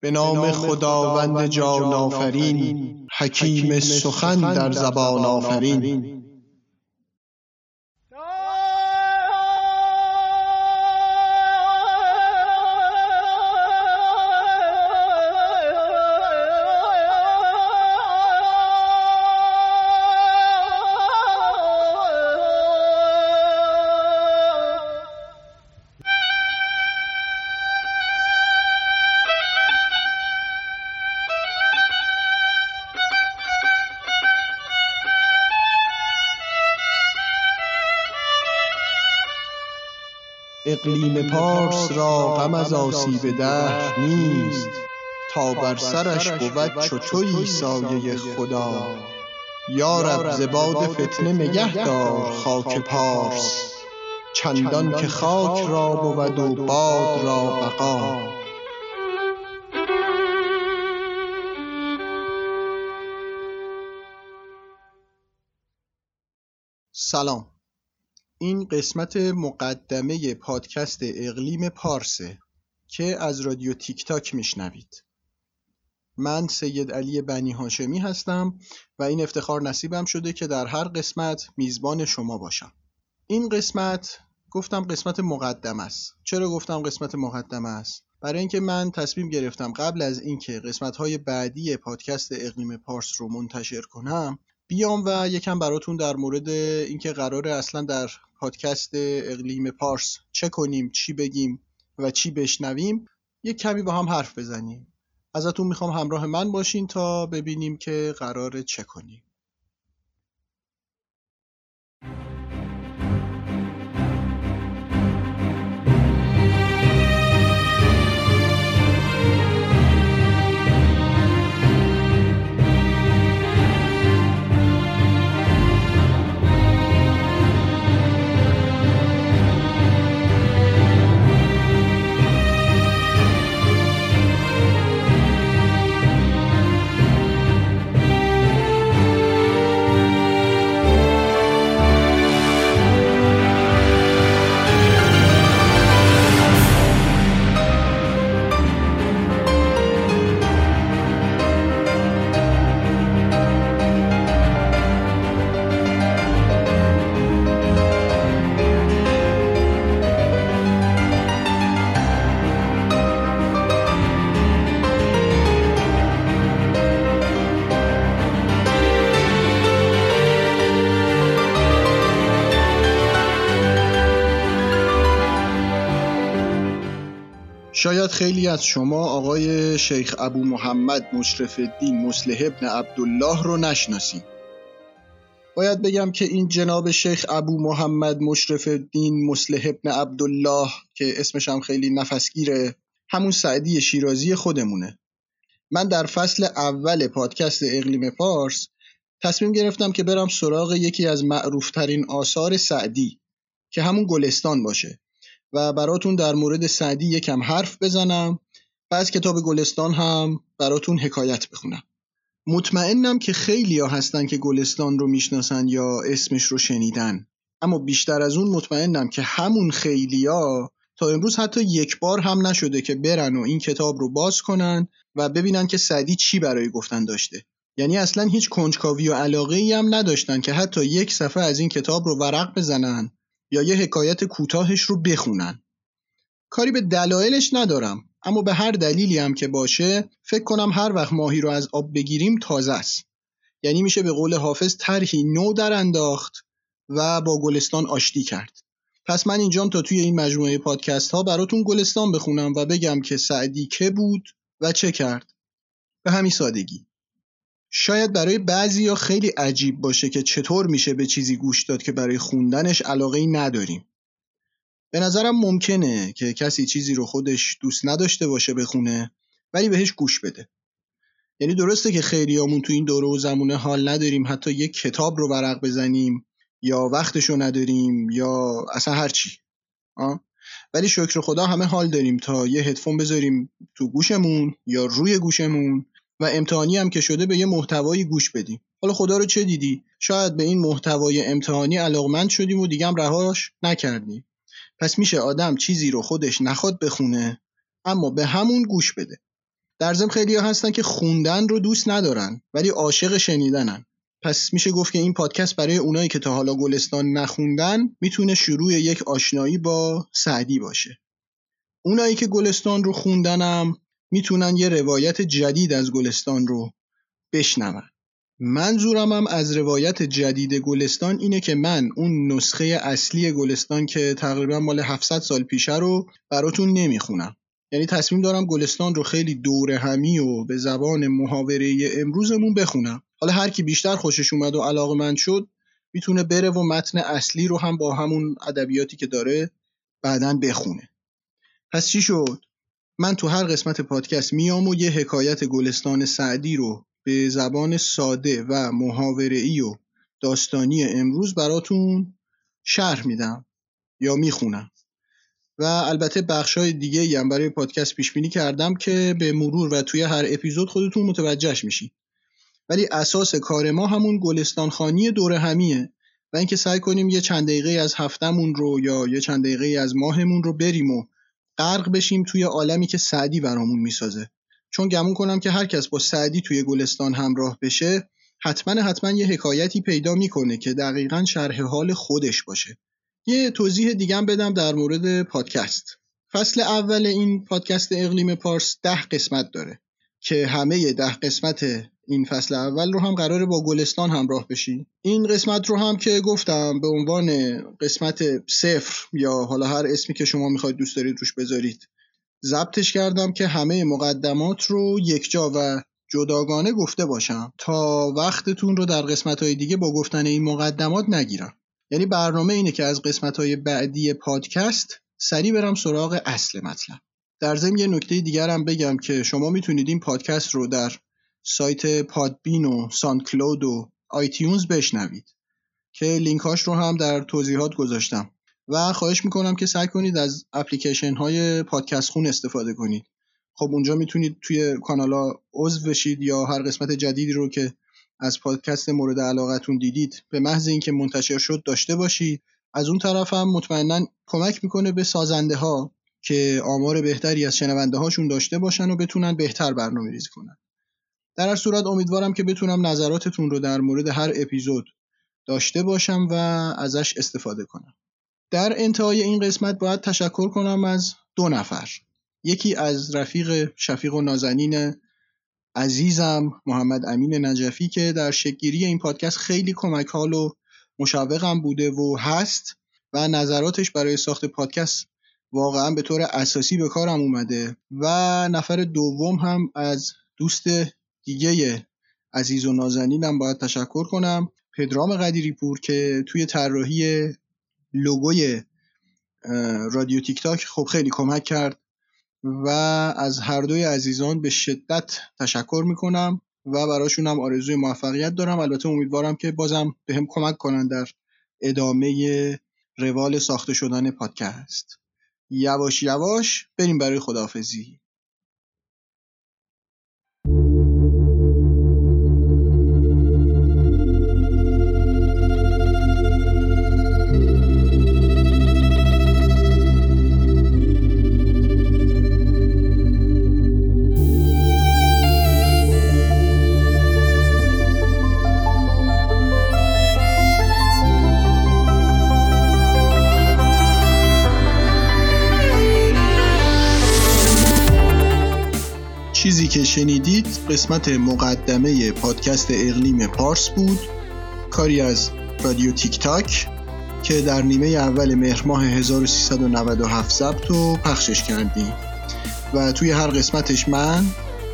به نام خداوند جان آفرین حکیم سخن در زبان آفرین. اقلیم پارس را غم از آسیب دهر نیست تا بر سرش بود چو تویی سایه خدا. یا رب ز باد فتنه نگه دار خاک پارس. چندان که خاک را بود و باد را بقا. سلام. این قسمت مقدمه پادکست اقلیم پارسه که از رادیو تیک تاک میشنوید. من سید علی بنی هاشمی هستم و این افتخار نصیبم شده که در هر قسمت میزبان شما باشم. این قسمت گفتم قسمت مقدم است. چرا گفتم قسمت مقدم است؟ برای اینکه من تصمیم گرفتم قبل از اینکه قسمت های بعدی پادکست اقلیم پارس رو منتشر کنم بیام و یکم براتون در مورد اینکه قراره اصلا در پادکست اقلیم پارس چه کنیم چی بگیم و چی بشنویم یک کمی با هم حرف بزنیم. ازتون می‌خوام همراه من باشین تا ببینیم که قراره چه کنیم. شاید خیلی از شما آقای شیخ ابو محمد مشرف الدین مسلح ابن عبدالله رو نشناسید. باید بگم که این جناب شیخ ابو محمد مشرف الدین مسلح ابن عبدالله که اسمش هم خیلی نفسگیره همون سعدی شیرازی خودمونه. من در فصل اول پادکست اقلیم پارس تصمیم گرفتم که برم سراغ یکی از معروفترین آثار سعدی که همون گلستان باشه و براتون در مورد سعدی یکم حرف بزنم. و از کتاب گلستان هم براتون حکایت بخونم. مطمئنم که خیلی ها هستن که گلستان رو می‌شناسن یا اسمش رو شنیدن. اما بیشتر از اون مطمئنم که همون ها تا امروز حتی یک بار هم نشده که برن و این کتاب رو باز کنن و ببینن که سعدی چی برای گفتن داشته. یعنی اصلا هیچ کنجکاوی و علاقه ای هم نداشتن که حتی یک صفحه از این کتاب رو ورق بزنن یا یه حکایت کوتاهش رو بخونن. کاری به دلایلش ندارم اما به هر دلیلی هم که باشه فکر کنم هر وقت ماهی رو از آب بگیریم تازه است. یعنی میشه به قول حافظ طرحی نو در انداخت و با گلستان آشتی کرد. پس من اینجام تا توی این مجموعه پادکست ها براتون گلستان بخونم و بگم که سعدی که بود و چه کرد. به همین سادگی. شاید برای بعضیا خیلی عجیب باشه که چطور میشه به چیزی گوش داد که برای خوندنش علاقه ای نداریم. به نظرم ممکنه که کسی چیزی رو خودش دوست نداشته باشه بخونه ولی بهش گوش بده. یعنی درسته که خیلیامون تو این دوره و زمونه حال نداریم حتی یک کتاب رو ورق بزنیم یا وقتش رو نداریم یا اصلا هرچی. آه؟ ولی شکر خدا همه حال داریم تا یه هدفون بذاریم تو گوشمون یا روی گوشمون و امتحانی هم که شده به یه محتوایی گوش بدیم حالا خدا رو چه دیدی؟ شاید به این محتوای امتحانی علاقمند شدیم و دیگه هم رهاش نکردیم پس میشه آدم چیزی رو خودش نخواد بخونه اما به همون گوش بده. در ضمن خیلی ها هستن که خوندن رو دوست ندارن ولی عاشق شنیدنن. پس میشه گفت که این پادکست برای اونایی که تا حالا گلستان نخوندن می‌تونه شروع یک آشنایی با سعدی باشه. اونایی که گلستان رو خوندنم می‌تونن یه روایت جدید از گلستان رو بشنون. منظورم هم از روایت جدید گلستان اینه که من اون نسخه اصلی گلستان که تقریبا مال 700 سال پیشه رو براتون نمی‌خونم. یعنی تصمیم دارم گلستان رو خیلی دور همی و به زبان محاوره امروزمون بخونم. حالا هر کی بیشتر خوشش اومد و علاقه من شد می‌تونه بره و متن اصلی رو هم با همون ادبیاتی که داره بعدا بخونه. پس چی شد؟ من تو هر قسمت پادکست میام و یه حکایت گلستان سعدی رو به زبان ساده و محاوره‌ای و داستانی امروز براتون شرح میدم یا می‌خونم. و البته بخش های دیگه هم برای پادکست پیش بینی کردم که به مرور و توی هر اپیزود خودتون متوجهش میشید ولی اساس کار ما همون گلستان خانی دور همیه و اینکه سعی کنیم یه چند دقیقه از هفتمون رو یا یه چند دقیقه از ماهمون رو بریم و غرق بشیم توی عالمی که سعدی برامون می‌سازه. چون گمون کنم که هر کس با سعدی توی گلستان همراه بشه حتما حتما یه حکایتی پیدا می‌کنه که دقیقا شرح حال خودش باشه. یه توضیح دیگم بدم در مورد پادکست. فصل اول این پادکست اقلیم پارس ده قسمت داره که همه ده قسمت این فصل اول رو هم قراره با گلستان همراه بشین این قسمت رو هم که گفتم به عنوان قسمت صفر یا حالا هر اسمی که شما می‌خواید دوست دارید روش بذارید. ضبطش کردم که همه مقدمات رو یکجا و جداگانه گفته باشم تا وقتتون رو در قسمت های دیگه با گفتن این مقدمات نگیرم. یعنی برنامه اینه که از قسمت های بعدی پادکست سریع برم سراغ اصل مطلب. در ضمن یه نکته دیگر هم بگم که شما می‌تونید این پادکست رو در سایت Podbean و Cloud و iTunes بشنوید که لینکاش رو هم در توضیحات گذاشتم. و خواهش می‌کنم که سعی کنید از اپلیکیشن های پادکست خون استفاده کنید. خب اونجا می‌تونید توی کانالا عضو بشید یا هر قسمت جدیدی رو که از پادکست مورد علاقتون دیدید به محض اینکه منتشر شد داشته باشید. از اون طرف هم مطمئنا کمک می‌کنه به سازنده ها که آمار بهتری از شنونده هاشون داشته باشن و بتونن بهتر برنامه ریزی کنن. در هر صورت امیدوارم که بتونم نظراتتون رو در مورد هر اپیزود داشته باشم و ازش استفاده کنم. در انتهای این قسمت باید تشکر کنم از دو نفر. یکی از رفیق شفیق و نازنین عزیزم محمد امین نجفی که در شکگیری این پادکست خیلی کمک حال و مشوقم بوده و هست و نظراتش برای ساخت پادکست واقعا به طور اساسی به کارم اومده و نفر دوم هم از دوست دیگه عزیز و نازنینم باید تشکر کنم. پدرام قدیری پور که توی طراحی لوگوی رادیو تیک تاک خب خیلی کمک کرد و از هر دوی عزیزان به شدت تشکر می‌کنم و براشونم آرزوی موفقیت دارم. البته امیدوارم که بازم به هم کمک کنن در ادامه روال ساخته شدن پادکست. یواش یواش بریم برای خداحافظی. که شنیدید قسمت مقدمه پادکست اقلیم پارس بود. کاری از رادیو تیک تاک که در نیمه اول مهر ماه 1397 ضبط و پخشش کردیم. و توی هر قسمتش من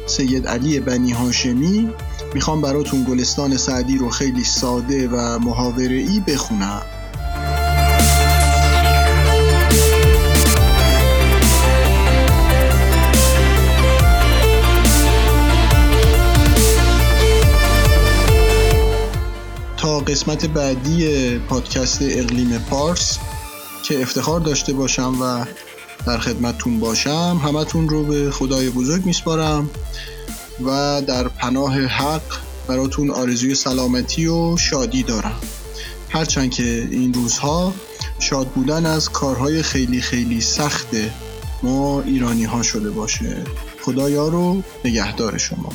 سید علی بنی هاشمی می‌خوام براتون گلستان سعدی رو خیلی ساده و محاوره ای بخونم. قسمت بعدی پادکست اقلیم پارس که افتخار داشته باشم و در خدمتتون باشم. همتون رو به خدای بزرگ میسپارم و در پناه حق براتون آرزوی سلامتی و شادی دارم. هرچند که این روزها شاد بودن از کارهای خیلی خیلی سخت ما ایرانی ها شده باشه. خدایا رو نگهدار شما.